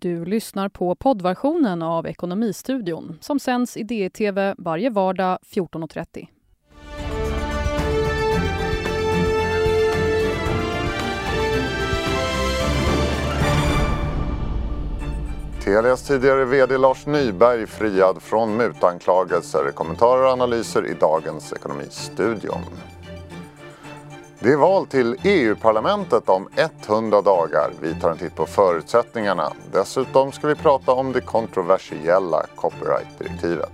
Du lyssnar på poddversionen av Ekonomistudion som sänds i DTV varje vardag 14.30. Telias tidigare VD Lars Nyberg friad från mutanklagelser. Kommentarer och analyser i dagens Ekonomistudion. Det är val till EU-parlamentet om 100 dagar. Vi tar en titt på förutsättningarna. Dessutom ska vi prata om det kontroversiella copyrightdirektivet.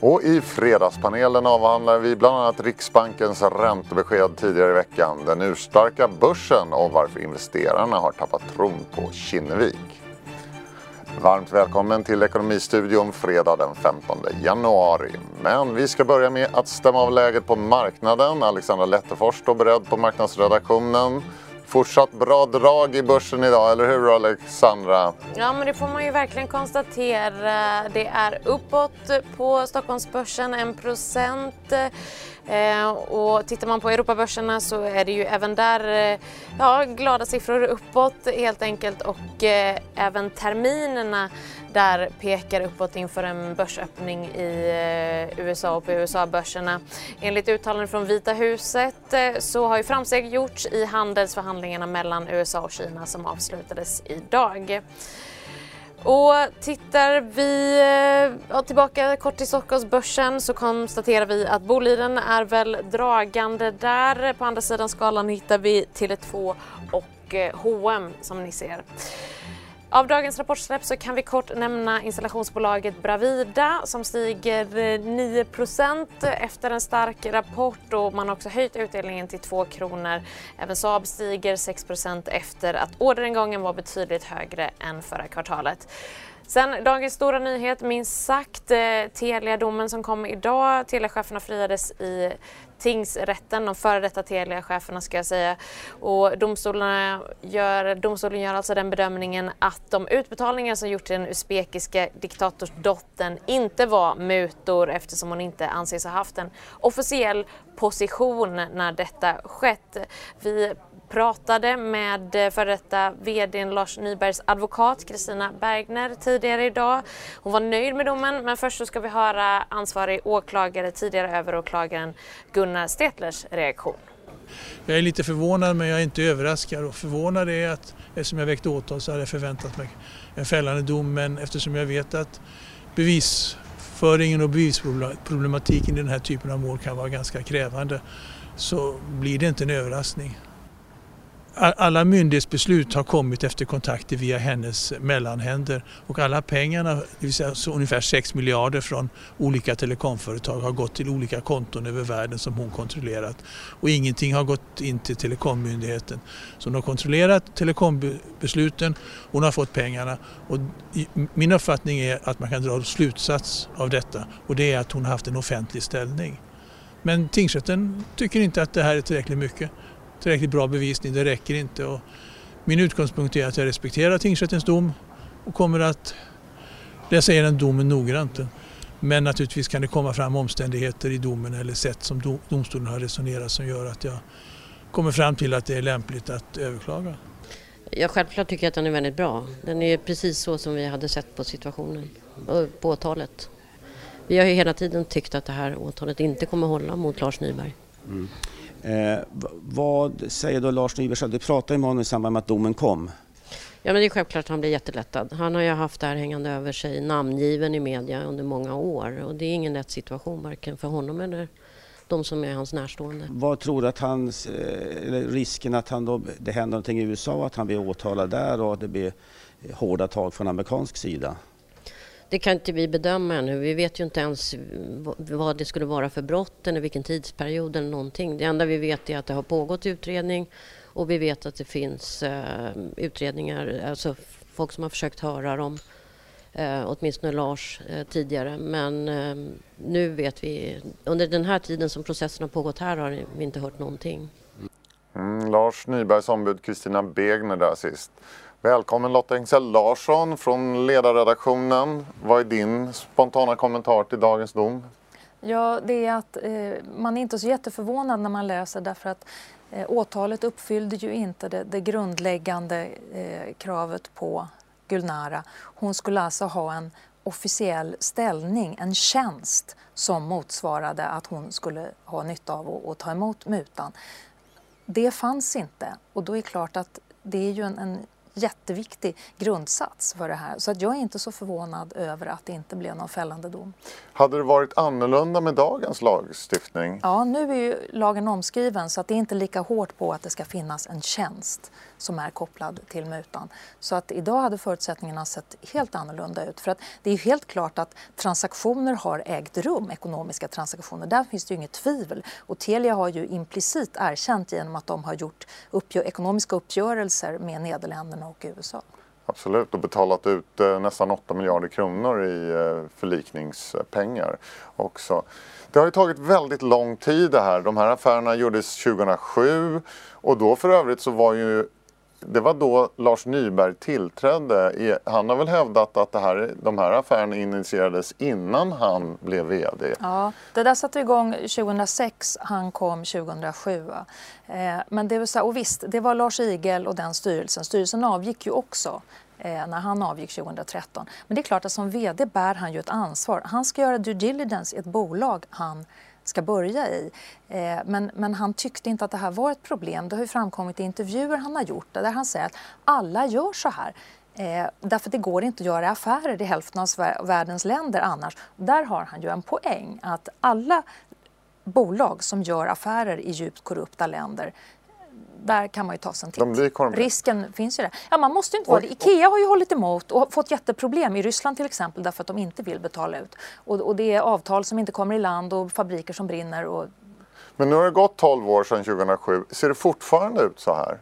Och i fredagspanelen avhandlar vi bland annat Riksbankens räntebesked tidigare i veckan, den urstarka börsen och varför investerarna har tappat tron på Kinnevik. Varmt välkommen till Ekonomistudion fredag den 15 januari. Men vi ska börja med att stämma av läget på marknaden. Alexandra Lettefors står beredd på marknadsredaktionen. Fortsatt bra drag i börsen idag, eller hur Alexandra? Ja, men det får man ju verkligen konstatera. Det är uppåt på Stockholmsbörsen, 1 procent. Eh, och tittar man på Europabörserna så är det ju även där eh, ja, glada siffror uppåt helt enkelt och eh, även terminerna där pekar uppåt inför en börsöppning i USA och på USA-börserna. Enligt uttalanden från Vita huset så har ju framsteg gjorts i handelsförhandlingarna mellan USA och Kina som avslutades idag. Och tittar vi eh, ja, tillbaka kort till Stockholmsbörsen så konstaterar vi att Boliden är väl dragande där. På andra sidan skalan hittar vi Tele2 och H&M som ni ser. Av dagens rapportsläpp så kan vi kort nämna installationsbolaget Bravida som stiger eh, 9% efter en stark rapport och man har också höjt utdelningen till 2 kronor. Även Saab stiger 6% efter att orderingången var betydligt högre än förra kvartalet. Sen dagens stora nyhet, minst sagt, eh, Telia-domen som kom idag. Telia-cheferna friades i tingsrätten, de före detta Telia-cheferna ska jag säga. Och domstolarna gör, domstolen gör alltså den bedömningen att de utbetalningar som gjorts till den usbekiska diktatorsdottern inte var mutor eftersom hon inte anses ha haft en officiell position när detta skett. Vi pratade med eh, före detta VD Lars Nybergs advokat Kristina Bergner tidigare idag. Hon var nöjd med domen men först så ska vi höra ansvarig åklagare, tidigare överåklagaren Gunnar Stetlers reaktion. Jag är lite förvånad men jag är inte överraskad och förvånad är att eftersom jag väckte åtal så hade jag förväntat mig en fällande dom men eftersom jag vet att bevisföringen och bevisproblematiken i den här typen av mål kan vara ganska krävande så blir det inte en överraskning alla myndighetsbeslut har kommit efter kontakter via hennes mellanhänder. Och alla pengarna, det vill säga ungefär 6 miljarder från olika telekomföretag har gått till olika konton över världen som hon kontrollerat. Och ingenting har gått in till telekommyndigheten. Så hon har kontrollerat telekombesluten, hon har fått pengarna. Och min uppfattning är att man kan dra slutsats av detta. Och det är att hon har haft en offentlig ställning. Men tingsrätten tycker inte att det här är tillräckligt mycket tillräckligt bra bevisning, det räcker inte. Och min utgångspunkt är att jag respekterar tingsrättens dom och kommer att läsa igenom domen noggrant. Men naturligtvis kan det komma fram omständigheter i domen eller sätt som domstolen har resonerat som gör att jag kommer fram till att det är lämpligt att överklaga. Ja, självklart tycker jag att den är väldigt bra. Den är precis så som vi hade sett på situationen, på åtalet. Vi har ju hela tiden tyckt att det här åtalet inte kommer hålla mot Lars Nyberg. Mm. Eh, vad säger då Lars Nyberg Du pratade med honom i samband med att domen kom. Ja, men det är självklart att han blir jättelättad. Han har ju haft det här hängande över sig, namngiven i media under många år och det är ingen lätt situation varken för honom eller de som är hans närstående. Vad tror du att hans, eh, risken att han då, det händer någonting i USA, att han blir åtalad där och det blir hårda tag från amerikansk sida? Det kan inte vi bedöma ännu. Vi vet ju inte ens vad det skulle vara för brott eller vilken tidsperiod eller någonting. Det enda vi vet är att det har pågått utredning och vi vet att det finns eh, utredningar, alltså folk som har försökt höra dem, Eh, åtminstone Lars eh, tidigare. Men eh, nu vet vi, under den här tiden som processen har pågått här har vi inte hört någonting. Mm, Lars Nybergs ombud Kristina Begner där sist. Välkommen Lotta Engsell Larsson från ledarredaktionen. Vad är din spontana kommentar till dagens dom? Ja, det är att eh, man är inte så jätteförvånad när man läser därför att eh, åtalet uppfyllde ju inte det, det grundläggande eh, kravet på Gulnara, hon skulle alltså ha en officiell ställning, en tjänst som motsvarade att hon skulle ha nytta av att ta emot mutan. Det fanns inte och då är det klart att det är ju en, en jätteviktig grundsats för det här. Så att jag är inte så förvånad över att det inte blev någon fällande dom. Hade det varit annorlunda med dagens lagstiftning? Ja, nu är ju lagen omskriven så att det är inte lika hårt på att det ska finnas en tjänst som är kopplad till mutan. Så att idag hade förutsättningarna sett helt annorlunda ut. För att det är helt klart att transaktioner har ägt rum, ekonomiska transaktioner. Där finns det ju inget tvivel. Och Telia har ju implicit erkänt genom att de har gjort uppgö ekonomiska uppgörelser med Nederländerna och USA. Absolut, och betalat ut eh, nästan 8 miljarder kronor i eh, förlikningspengar också. Det har ju tagit väldigt lång tid det här. De här affärerna gjordes 2007 och då för övrigt så var ju det var då Lars Nyberg tillträdde. Han har väl hävdat att det här, de här affärerna initierades innan han blev VD? Ja, det där satte igång 2006, han kom 2007. Eh, men det var så, och visst, det var Lars Igel och den styrelsen. Styrelsen avgick ju också eh, när han avgick 2013. Men det är klart att som VD bär han ju ett ansvar. Han ska göra due diligence i ett bolag han ska börja i. Eh, men, men han tyckte inte att det här var ett problem. Det har ju framkommit i intervjuer han har gjort där han säger att alla gör så här. Eh, därför det går inte att göra affärer i hälften av världens länder annars. Där har han ju en poäng att alla bolag som gör affärer i djupt korrupta länder där kan man ju ta sig en titt. Risken finns ju där. Ja, man måste inte vara det. Ikea har ju hållit emot och fått jätteproblem i Ryssland till exempel därför att de inte vill betala ut. Och, och det är avtal som inte kommer i land och fabriker som brinner. Och... Men nu har det gått 12 år sedan 2007. Ser det fortfarande ut så här?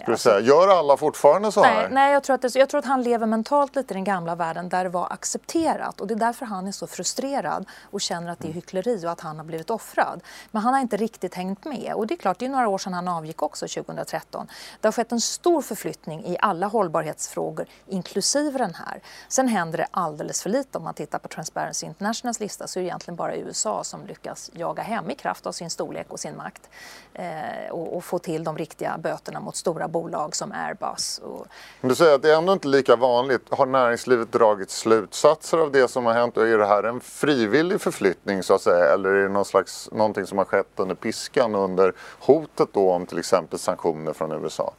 Ska säga. Gör alla fortfarande så nej, här? Nej, jag tror, att det, jag tror att han lever mentalt lite i den gamla världen där det var accepterat och det är därför han är så frustrerad och känner att det är hyckleri och att han har blivit offrad. Men han har inte riktigt hängt med och det är klart, det är några år sedan han avgick också, 2013. Det har skett en stor förflyttning i alla hållbarhetsfrågor, inklusive den här. Sen händer det alldeles för lite om man tittar på Transparency Internationals lista så är det egentligen bara USA som lyckas jaga hem i kraft av sin storlek och sin makt eh, och, och få till de riktiga böterna mot stora bolag som Airbus. Och... Du säger att det är ändå inte lika vanligt. Har näringslivet dragit slutsatser av det som har hänt? Är det här en frivillig förflyttning så att säga? Eller är det någon slags, någonting som har skett under piskan under hotet då om till exempel sanktioner från USA?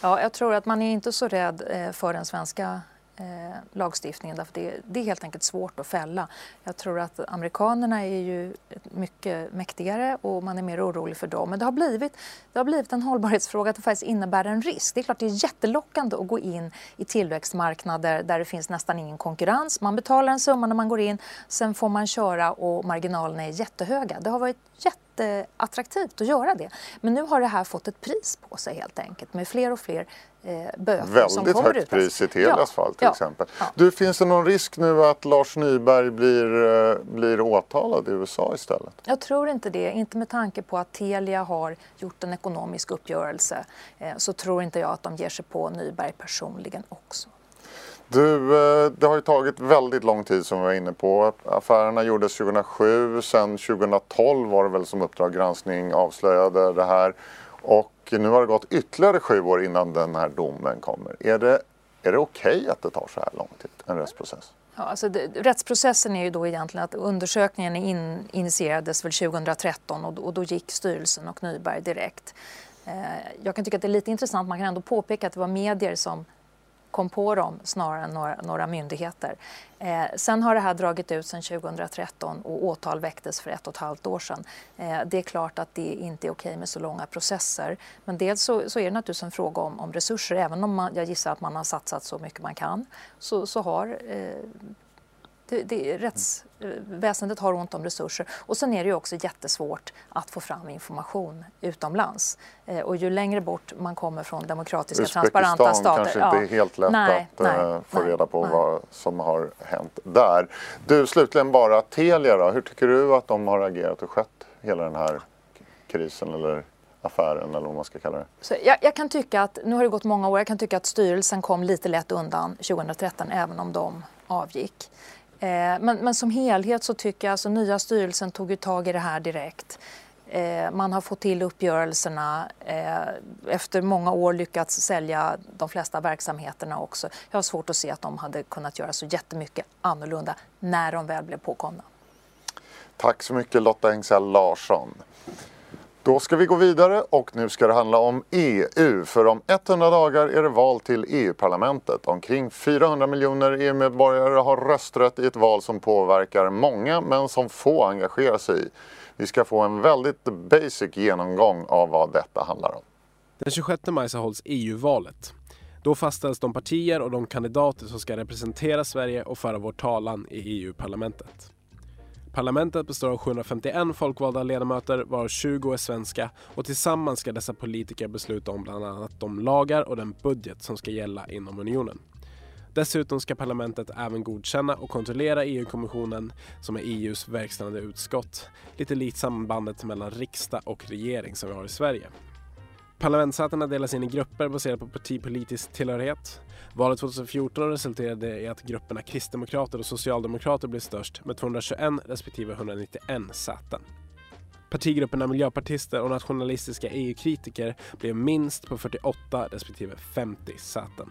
Ja, jag tror att man är inte så rädd eh, för den svenska eh, lagstiftningen därför det, det är helt enkelt svårt att fälla. Jag tror att amerikanerna är ju mycket mäktigare och man är mer orolig för dem. Men det har blivit, det har blivit en hållbarhetsfråga att det faktiskt innebär en risk. Det är klart det är jättelockande att gå in i tillväxtmarknader där det finns nästan ingen konkurrens. Man betalar en summa när man går in, sen får man köra och marginalerna är jättehöga. Det har varit jätte attraktivt att göra det. Men nu har det här fått ett pris på sig helt enkelt med fler och fler böter Väldigt som kommer högt ut. pris i Telias ja, fall till ja, exempel. Ja. Du, finns det någon risk nu att Lars Nyberg blir, eh, blir åtalad i USA istället? Jag tror inte det, inte med tanke på att Telia har gjort en ekonomisk uppgörelse eh, så tror inte jag att de ger sig på Nyberg personligen också. Du, eh, det har ju tagit väldigt lång tid som vi var inne på. Affärerna gjordes 2007, sen 2012 var det väl som Uppdrag granskning avslöjade det här. Och nu har det gått ytterligare sju år innan den här domen kommer. Är det, är det okej okay att det tar så här lång tid, en rättsprocess? Ja, alltså det, rättsprocessen är ju då egentligen att undersökningen in, initierades väl 2013 och, och då gick styrelsen och Nyberg direkt. Eh, jag kan tycka att det är lite intressant, man kan ändå påpeka att det var medier som kom på dem snarare än några, några myndigheter. Eh, sen har det här dragit ut sedan 2013 och åtal väcktes för ett och ett halvt år sedan. Eh, det är klart att det inte är okej med så långa processer. Men dels så, så är det naturligtvis en fråga om, om resurser. Även om man, jag gissar att man har satsat så mycket man kan så, så har eh, det, det, rättsväsendet har ont om resurser. Och sen är det ju också jättesvårt att få fram information utomlands. Eh, och ju längre bort man kommer från demokratiska, transparenta stater... kanske inte är helt lätt nej, att nej, uh, få nej, reda på vad som har hänt där. Du, slutligen bara Telia då. Hur tycker du att de har agerat och skött hela den här krisen eller affären eller vad man ska kalla det? Så jag, jag, kan tycka att, nu har det gått många år, jag kan tycka att styrelsen kom lite lätt undan 2013 även om de avgick. Eh, men, men, som helhet så tycker jag alltså nya styrelsen tog ju tag i det här direkt. Eh, man har fått till uppgörelserna. Eh, efter många år lyckats sälja de flesta verksamheterna också. Jag har svårt att se att de hade kunnat göra så jättemycket annorlunda när de väl blev påkomna. Tack så mycket Lotta Engsell Larsson. Då ska vi gå vidare och nu ska det handla om EU. För om 100 dagar är det val till EU-parlamentet. Omkring 400 miljoner EU-medborgare har rösträtt i ett val som påverkar många men som få engagerar sig i. Vi ska få en väldigt basic genomgång av vad detta handlar om. Den 26 maj så hålls EU-valet. Då fastställs de partier och de kandidater som ska representera Sverige och föra vår talan i EU-parlamentet. Parlamentet består av 751 folkvalda ledamöter varav 20 är svenska och tillsammans ska dessa politiker besluta om bland annat de lagar och den budget som ska gälla inom unionen. Dessutom ska parlamentet även godkänna och kontrollera EU-kommissionen som är EUs verkställande utskott. Lite likt sambandet mellan riksdag och regering som vi har i Sverige. Parlamentssätena delas in i grupper baserat på partipolitisk tillhörighet. Valet 2014 resulterade i att grupperna Kristdemokrater och Socialdemokrater blev störst med 221 respektive 191 säten. Partigrupperna Miljöpartister och nationalistiska EU-kritiker blev minst på 48 respektive 50 säten.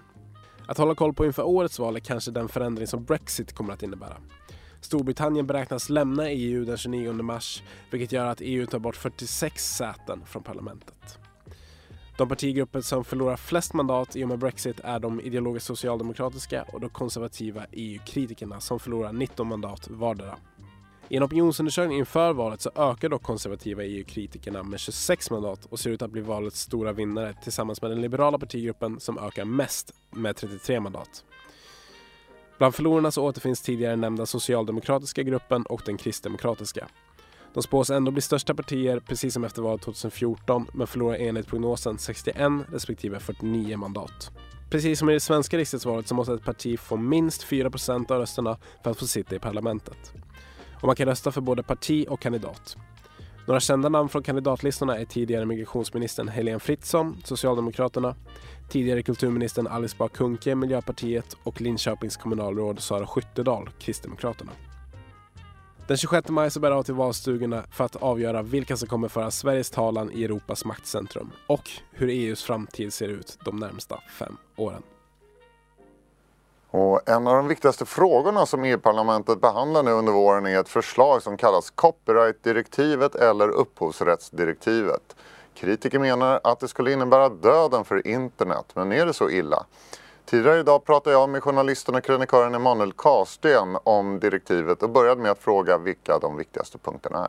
Att hålla koll på inför årets val är kanske den förändring som Brexit kommer att innebära. Storbritannien beräknas lämna EU den 29 mars vilket gör att EU tar bort 46 säten från parlamentet. De partigrupper som förlorar flest mandat i och med Brexit är de ideologiskt socialdemokratiska och de konservativa EU-kritikerna som förlorar 19 mandat vardera. I en opinionsundersökning inför valet så ökar dock konservativa EU-kritikerna med 26 mandat och ser ut att bli valets stora vinnare tillsammans med den liberala partigruppen som ökar mest med 33 mandat. Bland förlorarna så återfinns tidigare nämnda socialdemokratiska gruppen och den kristdemokratiska. De spås ändå bli största partier precis som efter valet 2014 men förlorar enligt prognosen 61 respektive 49 mandat. Precis som i det svenska riksdagsvalet så måste ett parti få minst 4 av rösterna för att få sitta i parlamentet. Och man kan rösta för både parti och kandidat. Några kända namn från kandidatlistorna är tidigare migrationsministern Helene Fritzon, Socialdemokraterna, tidigare kulturministern Alice Bah Kuhnke, Miljöpartiet och Linköpings kommunalråd Sara Skyttedal, Kristdemokraterna. Den 26 maj så bär det av till valstugorna för att avgöra vilka som kommer föra Sveriges talan i Europas maktcentrum och hur EUs framtid ser ut de närmsta fem åren. Och en av de viktigaste frågorna som EU-parlamentet behandlar nu under våren är ett förslag som kallas copyrightdirektivet eller upphovsrättsdirektivet. Kritiker menar att det skulle innebära döden för internet, men är det så illa? Tidigare idag pratade jag med journalisten och krönikören Emanuel Karsten om direktivet och började med att fråga vilka de viktigaste punkterna är.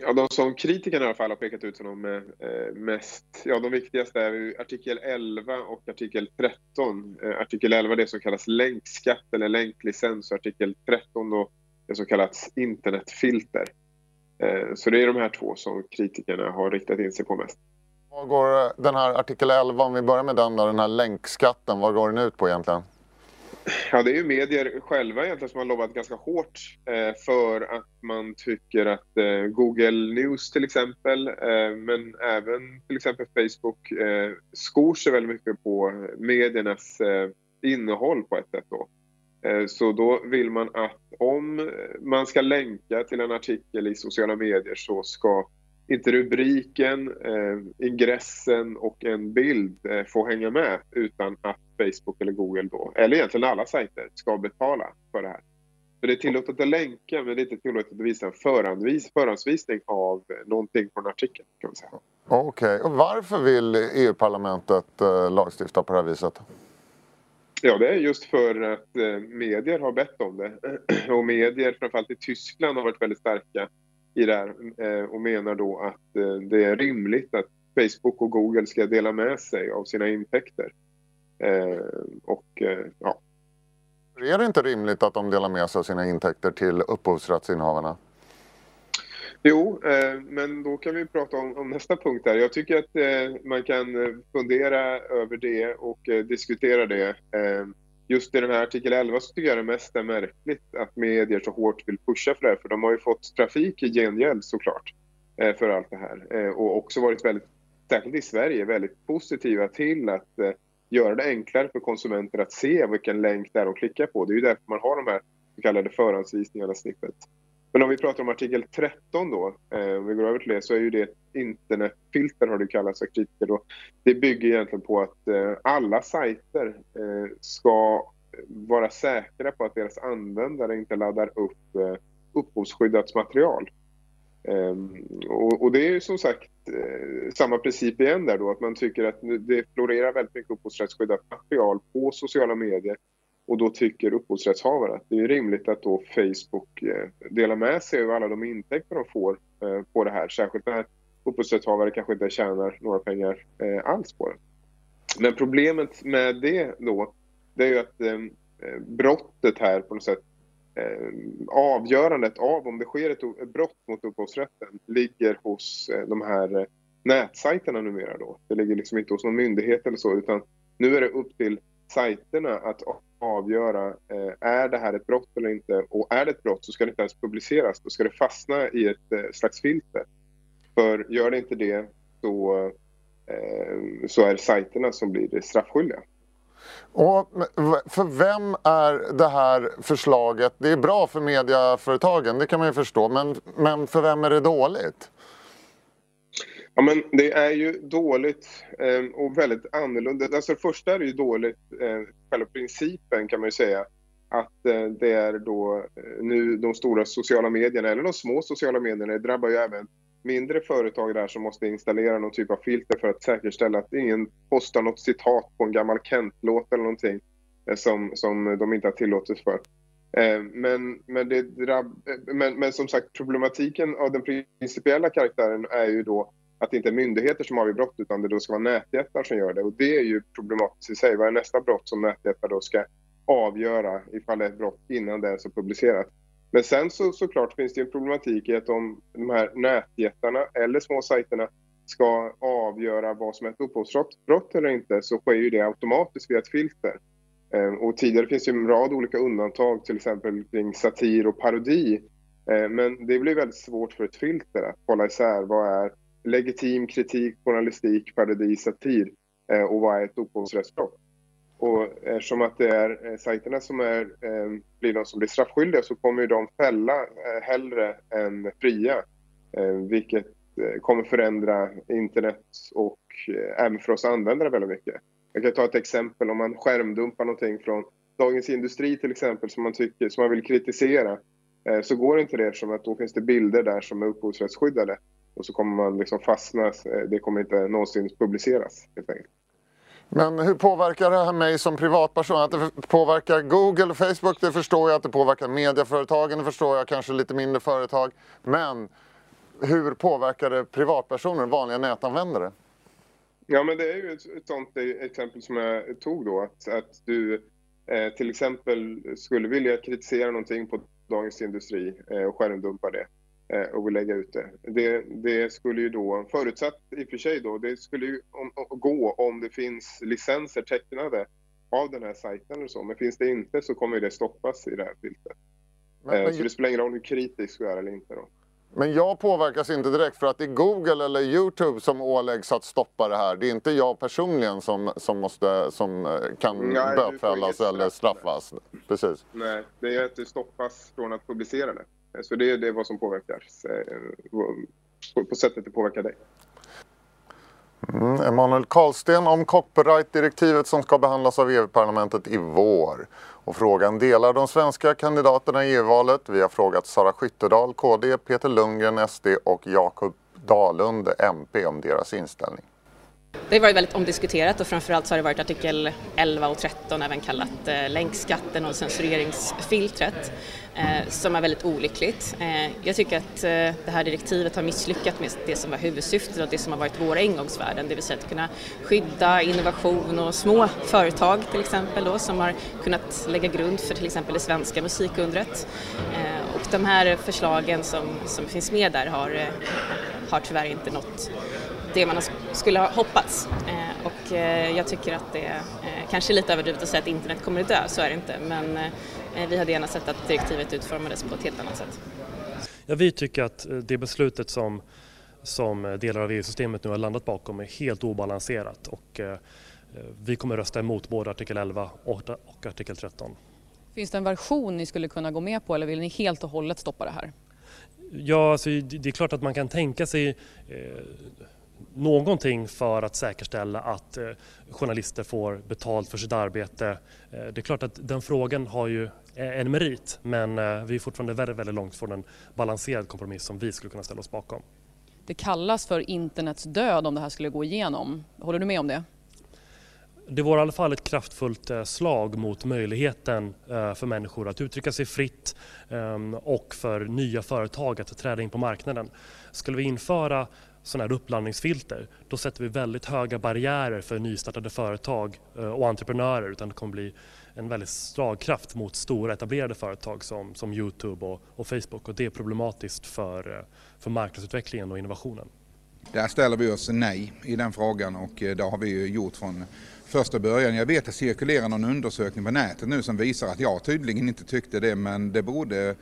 Ja, de som kritikerna i alla fall har pekat ut som de eh, mest, ja de viktigaste är artikel 11 och artikel 13. Eh, artikel 11 är det som kallas länkskatt eller länklicens och artikel 13 då det som kallas internetfilter. Eh, så det är de här två som kritikerna har riktat in sig på mest. Vad går den här artikel 11, om vi börjar med den, den här länkskatten, vad går den ut på egentligen? Ja, det är ju medier själva egentligen som har lobbat ganska hårt eh, för att man tycker att eh, Google News till exempel, eh, men även till exempel Facebook eh, skor sig väldigt mycket på mediernas eh, innehåll på ett sätt då. Eh, så då vill man att om man ska länka till en artikel i sociala medier så ska inte rubriken, eh, ingressen och en bild eh, få hänga med utan att Facebook eller Google då, eller egentligen alla sajter, ska betala för det här. Så det är tillåtet att länka men det är inte tillåtet att visa en föranvis, förhandsvisning av någonting på en artikel. Okej, okay. och varför vill EU-parlamentet eh, lagstifta på det här viset? Ja, det är just för att eh, medier har bett om det. Och medier, framförallt i Tyskland, har varit väldigt starka i det här eh, och menar då att eh, det är rimligt att Facebook och Google ska dela med sig av sina intäkter. Eh, och ja. Är det inte rimligt att de delar med sig av sina intäkter till upphovsrättsinnehavarna? Jo, men då kan vi prata om, om nästa punkt där. Jag tycker att man kan fundera över det och diskutera det just i den här artikel 11 så tycker jag det mest är märkligt att medier så hårt vill pusha för det här. För de har ju fått trafik i gengäld såklart eh, för allt det här. Eh, och också varit väldigt, särskilt i Sverige, väldigt positiva till att eh, göra det enklare för konsumenter att se vilken länk det är de klickar på. Det är ju därför man har de här så kallade förhandsvisningarna, snippet. Men om vi pratar om artikel 13 då, eh, om vi går över till det, så är ju det ett internetfilter har det kallats av kritiker då. Det bygger egentligen på att eh, alla sajter eh, ska vara säkra på att deras användare inte laddar upp eh, upphovsskyddat material. Ehm, och, och, det är ju som sagt eh, samma princip igen där då, att man tycker att det florerar väldigt mycket upphovsrättsskyddat material på sociala medier och då tycker upphovsrättshavare att det är rimligt att då Facebook eh, delar med sig av alla de intäkter de får eh, på det här, särskilt när upphovsrättshavare kanske inte tjänar några pengar eh, alls på det. Men problemet med det då, det är ju att brottet här på något sätt avgörandet av om det sker ett brott mot upphovsrätten ligger hos de här nätsajterna numera då. Det ligger liksom inte hos någon myndighet eller så utan nu är det upp till sajterna att avgöra eh, är det här ett brott eller inte och är det ett brott så ska det inte ens publiceras, då ska det fastna i ett eh, slags filter. För gör det inte det så, eh, så är det sajterna som blir straffskyldiga. Och för vem är det här förslaget, det är bra för mediaföretagen, det kan man ju förstå, men, men för vem är det dåligt? Ja, men det är ju dåligt eh, och väldigt annorlunda. Alltså, det första är ju dåligt, eh, själva principen kan man ju säga, att eh, det är då eh, nu de stora sociala medierna, eller de små sociala medierna, det drabbar ju även mindre företag där som måste installera någon typ av filter för att säkerställa att ingen postar något citat på en gammal Kent-låt eller någonting eh, som, som de inte har tillåtelse för. Ehm, men, men, det drabb, eh, men, men som sagt problematiken av den principiella karaktären är ju då att det inte är myndigheter som avgör brott utan det då ska vara nätjättar som gör det. Och det är ju problematiskt i sig. Vad är nästa brott som nätjättar då ska avgöra ifall det är ett brott innan det ens är publicerat? Men sen så såklart finns det en problematik i att om de här nätjättarna eller små sajterna ska avgöra vad som är ett upphovsbrott eller inte så sker ju det automatiskt via ett filter. Ehm, och tidigare finns det en rad olika undantag, till exempel kring satir och parodi. Ehm, men det blir väldigt svårt för ett filter att hålla isär vad är legitim kritik, journalistik, parodi, satir eh, och vad är ett upphovsrättsbrott. Och eftersom att det är eh, sajterna som är, eh, blir de som blir straffskyldiga så kommer de fälla eh, hellre än fria. Eh, vilket eh, kommer förändra internet och eh, även för oss användare väldigt mycket. Jag kan ta ett exempel om man skärmdumpar någonting från Dagens Industri till exempel som man, tycker, som man vill kritisera. Så går inte det eftersom att då finns det bilder där som är upphovsrättsskyddade. Och så kommer man liksom fastna, det kommer inte någonsin publiceras helt enkelt. Men hur påverkar det här mig som privatperson? Att det påverkar Google och Facebook, det förstår jag. Att det påverkar medieföretagen, det förstår jag. Kanske lite mindre företag. Men hur påverkar det privatpersoner, vanliga nätanvändare? Ja, men det är ju ett, ett sånt exempel som jag tog då. Att, att du eh, till exempel skulle vilja kritisera någonting på Dagens Industri eh, och skärmdumpa det. Eh, och vill lägga ut det. det. Det skulle ju då, förutsatt i och för sig då, det skulle ju om, gå om det finns licenser tecknade av den här sajten och så. Men finns det inte så kommer det stoppas i det här filtret. Men, eh, men, så det spelar ingen roll hur kritisk du är eller inte då. Men jag påverkas inte direkt för att det är Google eller Youtube som åläggs att stoppa det här. Det är inte jag personligen som, som, måste, som eh, kan bötfällas eller straffas. Precis. Nej, det är att det stoppas från att publicera det. Så det, det är vad som påverkar, eh, på, på sättet det påverkar dig. Mm, Emanuel Karlsten om copyright-direktivet som ska behandlas av EU-parlamentet i vår. Och frågan delar de svenska kandidaterna i EU-valet. Vi har frågat Sara Skyttedal, KD, Peter Lundgren, SD och Jakob Dalund, MP, om deras inställning. Det har varit väldigt omdiskuterat och framförallt så har det varit artikel 11 och 13, även kallat eh, länkskatten och censureringsfiltret, eh, som är väldigt olyckligt. Eh, jag tycker att det här direktivet har misslyckats med det som var huvudsyftet och det som har varit våra ingångsvärden, det vill säga att kunna skydda innovation och små företag till exempel då, som har kunnat lägga grund för till exempel det svenska musikundret. Och de här förslagen som, som finns med där har, har tyvärr inte nått det man skulle ha hoppats. Eh, och eh, jag tycker att det eh, kanske är lite överdrivet att säga att internet kommer att dö, så är det inte. Men vi hade gärna sett att direktivet utformades på ett helt annat sätt. Ja, vi tycker att det beslutet som, som delar av EU-systemet nu har landat bakom är helt obalanserat och vi kommer rösta emot både artikel 11 och artikel 13. Finns det en version ni skulle kunna gå med på eller vill ni helt och hållet stoppa det här? Ja, alltså, det är klart att man kan tänka sig eh, någonting för att säkerställa att eh, journalister får betalt för sitt arbete. Eh, det är klart att den frågan har ju en merit men eh, vi är fortfarande väldigt, väldigt långt från en balanserad kompromiss som vi skulle kunna ställa oss bakom. Det kallas för internets död om det här skulle gå igenom. Håller du med om det? Det vore i alla fall ett kraftfullt eh, slag mot möjligheten eh, för människor att uttrycka sig fritt ehm, och för nya företag att träda in på marknaden. Skulle vi införa sådana här upplandningsfilter då sätter vi väldigt höga barriärer för nystartade företag eh, och entreprenörer utan det kommer bli en väldigt slagkraft mot stora etablerade företag som, som Youtube och, och Facebook och det är problematiskt för, eh, för marknadsutvecklingen och innovationen. Där ställer vi oss nej i den frågan och eh, det har vi gjort från första början. Jag vet att det cirkulerar någon undersökning på nätet nu som visar att jag tydligen inte tyckte det men det berodde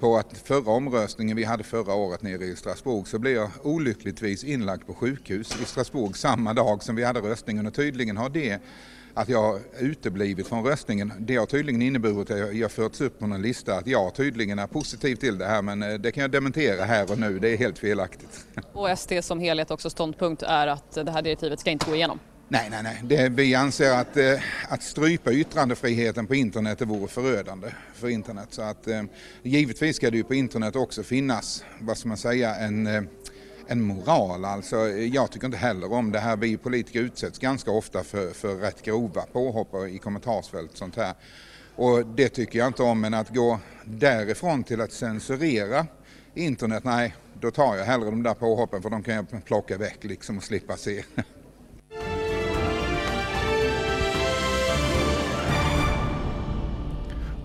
på att förra omröstningen vi hade förra året nere i Strasbourg så blev jag olyckligtvis inlagd på sjukhus i Strasbourg samma dag som vi hade röstningen och tydligen har det att jag uteblivit från röstningen. Det har tydligen inneburit att jag förts upp på någon lista att jag tydligen är positiv till det här men eh, det kan jag dementera här och nu. Det är helt felaktigt. Och SD som helhet också ståndpunkt är att det här direktivet ska inte gå igenom? Nej, nej, nej. Det, vi anser att, eh, att strypa yttrandefriheten på internet det vore förödande för internet. Så att, eh, givetvis ska det ju på internet också finnas, vad ska man säga, en, eh, en moral. Alltså, jag tycker inte heller om det här. Vi politiker utsätts ganska ofta för, för rätt grova påhopp i kommentarsfält och sånt här. Och det tycker jag inte om, men att gå därifrån till att censurera internet, nej, då tar jag hellre de där påhoppen för de kan jag plocka väck liksom och slippa se.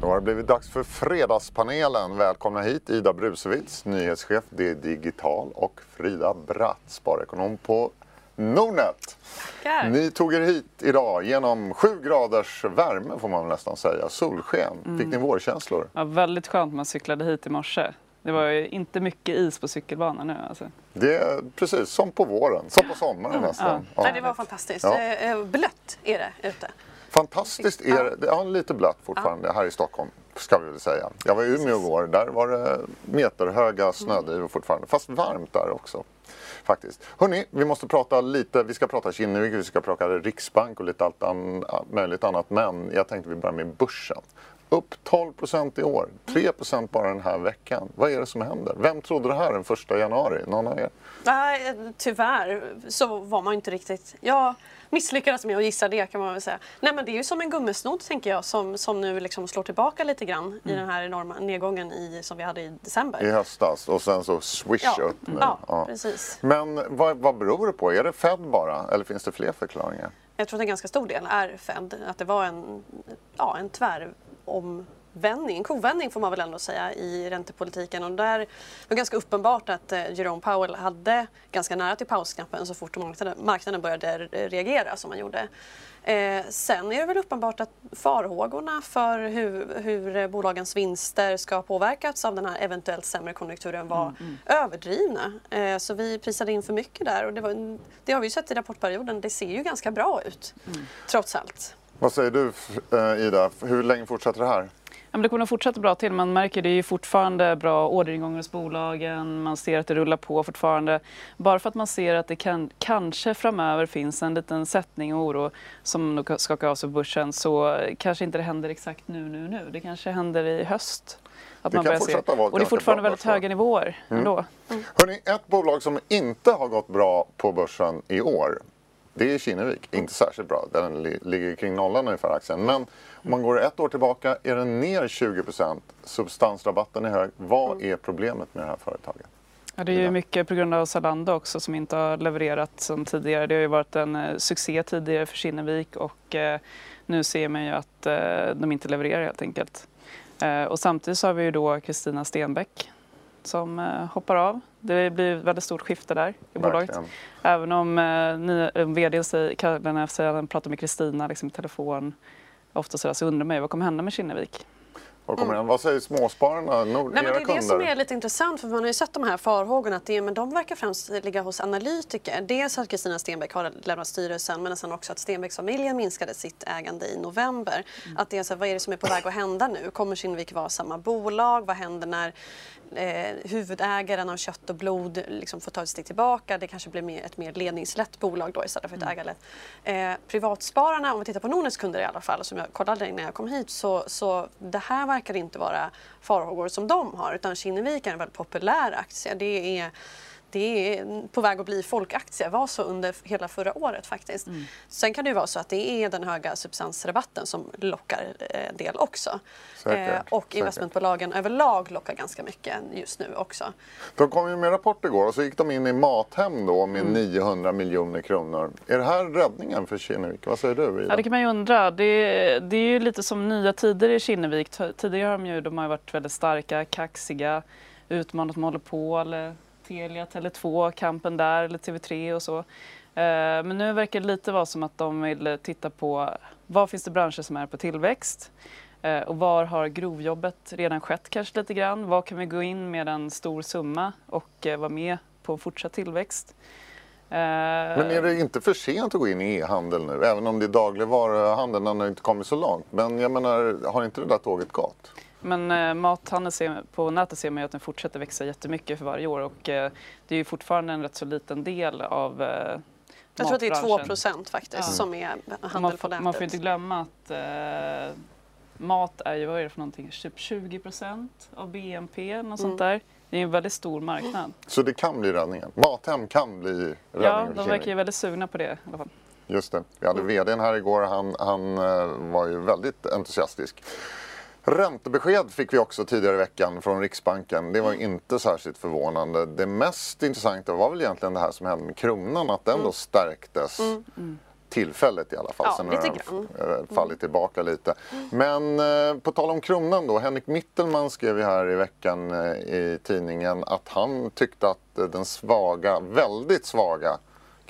Då har det blivit dags för Fredagspanelen. Välkomna hit Ida Brusewitz, nyhetschef D Digital och Frida Bratt, sparekonom på Nordnet. Tackar. Ni tog er hit idag genom sju graders värme får man nästan säga, solsken. Mm. Fick ni vårkänslor? Ja, väldigt skönt man cyklade hit i morse. Det var ju inte mycket is på cykelbanan nu alltså. Det är precis som på våren, som på sommaren mm. nästan. Ja. Ja. det var fantastiskt. Ja. Eh, eh, blött är det ute. Fantastiskt är det. Ja, lite blött fortfarande ja. här i Stockholm. Ska vi väl säga. Jag var i Umeå igår. Där var det meterhöga snödrivor fortfarande. Fast varmt där också. Faktiskt. Hörni, vi måste prata lite. Vi ska prata Kinnevik, vi ska prata Riksbank och lite allt an, möjligt annat. Men jag tänkte vi börjar med börsen. Upp 12 procent i år. 3 procent bara den här veckan. Vad är det som händer? Vem trodde det här den första januari? Någon av er? Nej, tyvärr så var man inte riktigt... Jag misslyckades med att gissa det kan man väl säga. Nej men det är ju som en gummisnodd tänker jag som, som nu liksom slår tillbaka lite grann mm. i den här enorma nedgången i, som vi hade i december. I höstas och sen så swish ja. upp nu. Ja, ja, precis. Men vad, vad beror det på? Är det Fed bara eller finns det fler förklaringar? Jag tror att en ganska stor del är Fed. Att det var en, ja, en tvärom vändning, en kovändning får man väl ändå säga i räntepolitiken och där var det ganska uppenbart att eh, Jerome Powell hade ganska nära till pausknappen så fort marknaden, började reagera som man gjorde. Eh, sen är det väl uppenbart att farhågorna för hur, hur bolagens vinster ska påverkas av den här eventuellt sämre konjunkturen var mm, mm. överdrivna. Eh, så vi prisade in för mycket där och det, var, det har vi sett i rapportperioden. Det ser ju ganska bra ut mm. trots allt. Vad säger du eh, Ida, hur länge fortsätter det här? Ja, men det kommer att fortsätta bra till. Man märker det är fortfarande bra orderingångar hos bolagen. Man ser att det rullar på fortfarande. Bara för att man ser att det kan, kanske framöver finns en liten sättning och oro som skakar av sig på börsen så kanske inte det händer exakt nu, nu, nu. Det kanske händer i höst. Att det man börjar se. Och det är fortfarande väldigt höga nivåer mm. ändå. Mm. Hörrni, ett bolag som inte har gått bra på börsen i år det är Kinnevik. Inte särskilt bra. Den ligger kring nollan ungefär aktien. Men om man går ett år tillbaka är den ner 20% Substansrabatten är hög. Vad mm. är problemet med det här företaget? Ja, det är ju mycket på grund av Zalando också som inte har levererat som tidigare. Det har ju varit en eh, succé tidigare för Kinnevik och eh, nu ser man ju att eh, de inte levererar helt enkelt. Eh, och samtidigt så har vi ju då Kristina Stenbeck som eh, hoppar av. Det blir ett väldigt stort skifte där i bolaget. Även om eh, ni, vd säger, säger att han pratar med Kristina liksom, i telefon ofta så, där, så undrar man ju vad kommer hända med Kinnevik? Vad, kommer mm. Vad säger småspararna, Nord, Nej, men Det är kunder? det som är lite intressant för man har ju sett de här farhågorna att det, men de verkar främst ligga hos analytiker. Dels att Kristina Stenbeck har lämnat styrelsen men sen också att Stenbecksfamiljen minskade sitt ägande i november. Mm. Att det är så här, vad är det som är på väg att hända nu? Kommer Kinnevik vara samma bolag? Vad händer när eh, huvudägaren av kött och blod liksom får ta ett steg tillbaka. Det kanske blir mer, ett mer ledningslätt bolag då istället för ett mm. ägarlätt. Eh, privatspararna, om vi tittar på Nordnets kunder i alla fall, som jag kollade när jag kom hit, så, så det här verkar inte vara farhågor som de har utan Kinnevik är en väldigt populär aktie. Det är det är på väg att bli folkaktie, var så under hela förra året faktiskt. Mm. Sen kan det ju vara så att det är den höga substansrabatten som lockar en eh, del också. Säkert, eh, och investmentbolagen överlag lockar ganska mycket just nu också. De kom ju med rapport igår och så gick de in i Mathem då med mm. 900 miljoner kronor. Är det här räddningen för Kinnevik? Vad säger du? Ida? Ja, det kan man ju undra. Det, det är ju lite som nya tider i Kinnevik. Tidigare har de ju, de har varit väldigt starka, kaxiga, utmanat monopol Telia, Tele2, kampen där, eller TV3 och så. Eh, men nu verkar det lite vara som att de vill titta på vad finns det branscher som är på tillväxt eh, och var har grovjobbet redan skett kanske lite grann? Var kan vi gå in med en stor summa och eh, vara med på fortsatt tillväxt? Men är det inte för sent att gå in i e-handel nu? Även om det är dagligvaruhandeln, den har inte kommit så långt. Men jag menar, har inte det där tåget gått? Men eh, mathandeln på nätet ser man ju att den fortsätter växa jättemycket för varje år och eh, det är ju fortfarande en rätt så liten del av eh, jag tror att det är 2 procent faktiskt ja. som är handel man på nätet. Man får inte glömma att eh, mat är ju, vad är det för någonting, typ 20 procent av BNP, något mm. sånt där. Det är en väldigt stor marknad. Så det kan bli räddningen? Mathem kan bli räddningen? Ja, de verkar ju väldigt sugna på det i alla fall. Just det. Vi hade vdn här igår, han, han eh, var ju väldigt entusiastisk. Räntebesked fick vi också tidigare i veckan från Riksbanken. Det var inte särskilt förvånande. Det mest intressanta var väl egentligen det här som hände med kronan, att den då mm. stärktes. Mm. Mm. Tillfället i alla fall, ja, sen har den eh, fallit tillbaka lite. Men eh, på tal om kronan då, Henrik Mittelman skrev ju här i veckan eh, i tidningen att han tyckte att eh, den svaga, väldigt svaga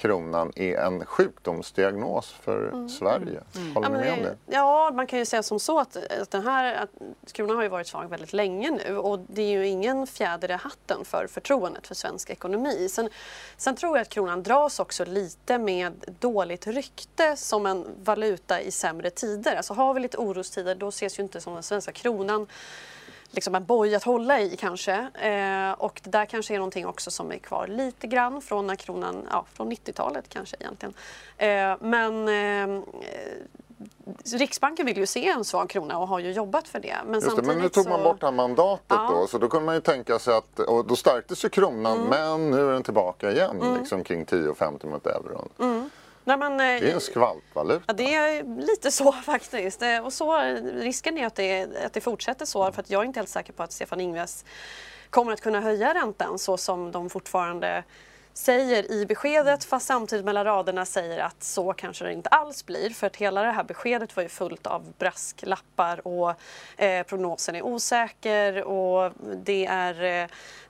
kronan är en sjukdomsdiagnos för mm. Sverige. Mm. Håller ja, med om det? Ja, man kan ju säga som så att, att den här att kronan har ju varit svag väldigt länge nu och det är ju ingen fjäder i hatten för förtroendet för svensk ekonomi. Sen, sen tror jag att kronan dras också lite med dåligt rykte som en valuta i sämre tider. Alltså har vi lite orostider då ses ju inte som den svenska kronan liksom en boj att hålla i kanske. Eh, och det där kanske är någonting också som är kvar lite grann från när kronan, ja från 90-talet kanske egentligen. Eh, men eh, Riksbanken vill ju se en svag krona och har ju jobbat för det. Men, Just det, men nu tog man bort det här mandatet ja. då så då kunde man ju tänka sig att, och då stärktes ju kronan mm. men nu är den tillbaka igen mm. liksom kring 10,50 mot euron. Mm. Nej, men, det är en skvalpvaluta. Ja, det är lite så faktiskt. Eh, och så, risken är att det, att det fortsätter så för att jag är inte helt säker på att Stefan Ingves kommer att kunna höja räntan så som de fortfarande säger i beskedet fast samtidigt mellan raderna säger att så kanske det inte alls blir för att hela det här beskedet var ju fullt av brasklappar och eh, prognosen är osäker och det är eh,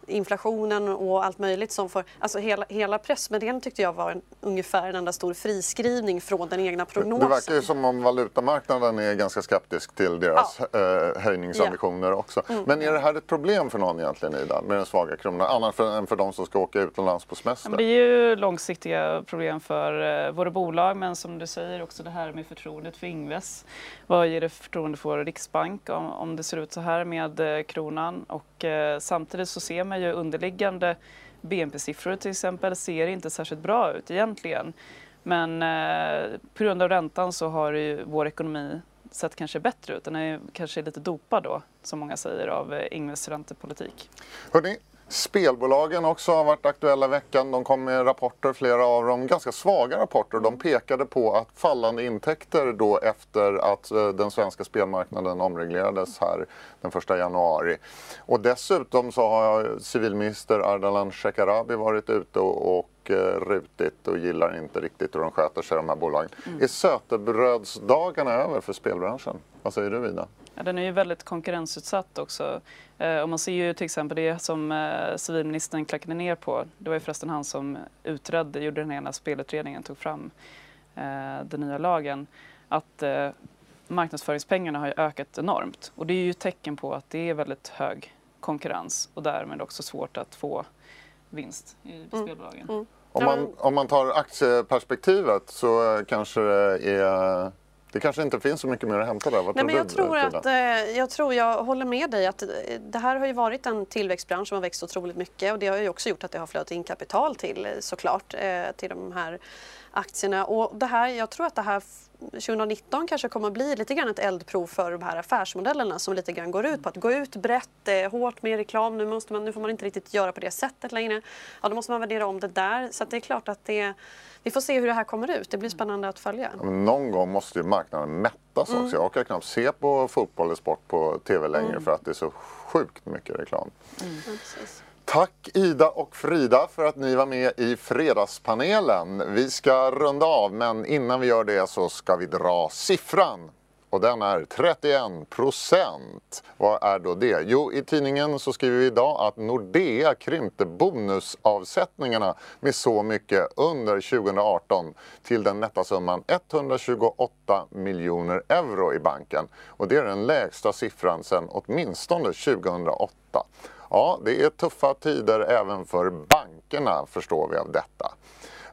inflationen och allt möjligt som får... Alltså hela, hela pressmeddelandet tyckte jag var en, ungefär en enda stor friskrivning från den egna prognosen. Det verkar ju som om valutamarknaden är ganska skeptisk till deras ja. eh, höjningsambitioner ja. också. Mm. Men är det här ett problem för någon egentligen Ida, med den svaga kronan? Annat för, än för de som ska åka utomlands på semester? Det är ju långsiktiga problem för eh, våra bolag men som du säger också det här med förtroendet för Ingves. Vad ger det för förtroende för riksbank om, om det ser ut så här med eh, kronan? Och eh, samtidigt så ser man man ju underliggande BNP-siffror till exempel ser inte särskilt bra ut egentligen. Men eh, på grund av räntan så har ju vår ekonomi sett kanske bättre ut. Den är kanske lite dopad då, som många säger, av Ingves räntepolitik. Hörrni, Spelbolagen också har varit aktuella i veckan. De kom med rapporter, flera av dem ganska svaga rapporter. De pekade på att fallande intäkter då efter att eh, den svenska spelmarknaden omreglerades här den 1 januari. Och dessutom så har civilminister Ardalan Shekarabi varit ute och eh, rutit och gillar inte riktigt hur de sköter sig de här bolagen. Mm. Är sötebrödsdagarna över för spelbranschen? Vad säger du Vida? Ja, den är ju väldigt konkurrensutsatt också. Eh, och man ser ju till exempel det som eh, civilministern klackade ner på. Det var ju förresten han som utredde, gjorde den ena spelutredningen, tog fram eh, den nya lagen. Att eh, marknadsföringspengarna har ju ökat enormt och det är ju ett tecken på att det är väldigt hög konkurrens och därmed också svårt att få vinst i mm. spelbolagen. Mm. Om, man, om man tar aktieperspektivet så kanske det är det kanske inte finns så mycket mer att hämta där. Vad Nej, men jag, du, tror att, eh, jag tror jag håller med dig att det här har ju varit en tillväxtbransch som har växt otroligt mycket och det har ju också gjort att det har flödat in kapital till såklart eh, till de här aktierna. Och det här, jag tror att det här 2019 kanske kommer att bli lite grann ett eldprov för de här affärsmodellerna som lite grann går ut på att gå ut brett, eh, hårt med reklam. Nu, måste man, nu får man inte riktigt göra på det sättet längre. Ja, då måste man värdera om det där. Så det är klart att det, vi får se hur det här kommer ut. Det blir spännande att följa. Ja, någon gång måste ju marknaden mättas mm. också. Jag orkar knappt se på fotboll eller sport på tv längre mm. för att det är så sjukt mycket reklam. Mm. Ja, Tack Ida och Frida för att ni var med i Fredagspanelen. Vi ska runda av men innan vi gör det så ska vi dra siffran. Och den är 31 procent. Vad är då det? Jo, i tidningen så skriver vi idag att Nordea krympte bonusavsättningarna med så mycket under 2018 till den nätta summan 128 miljoner euro i banken. Och det är den lägsta siffran sedan åtminstone 2008. Ja, det är tuffa tider även för bankerna förstår vi av detta.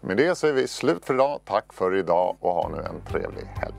Med det så är vi slut för idag. Tack för idag och ha nu en trevlig helg.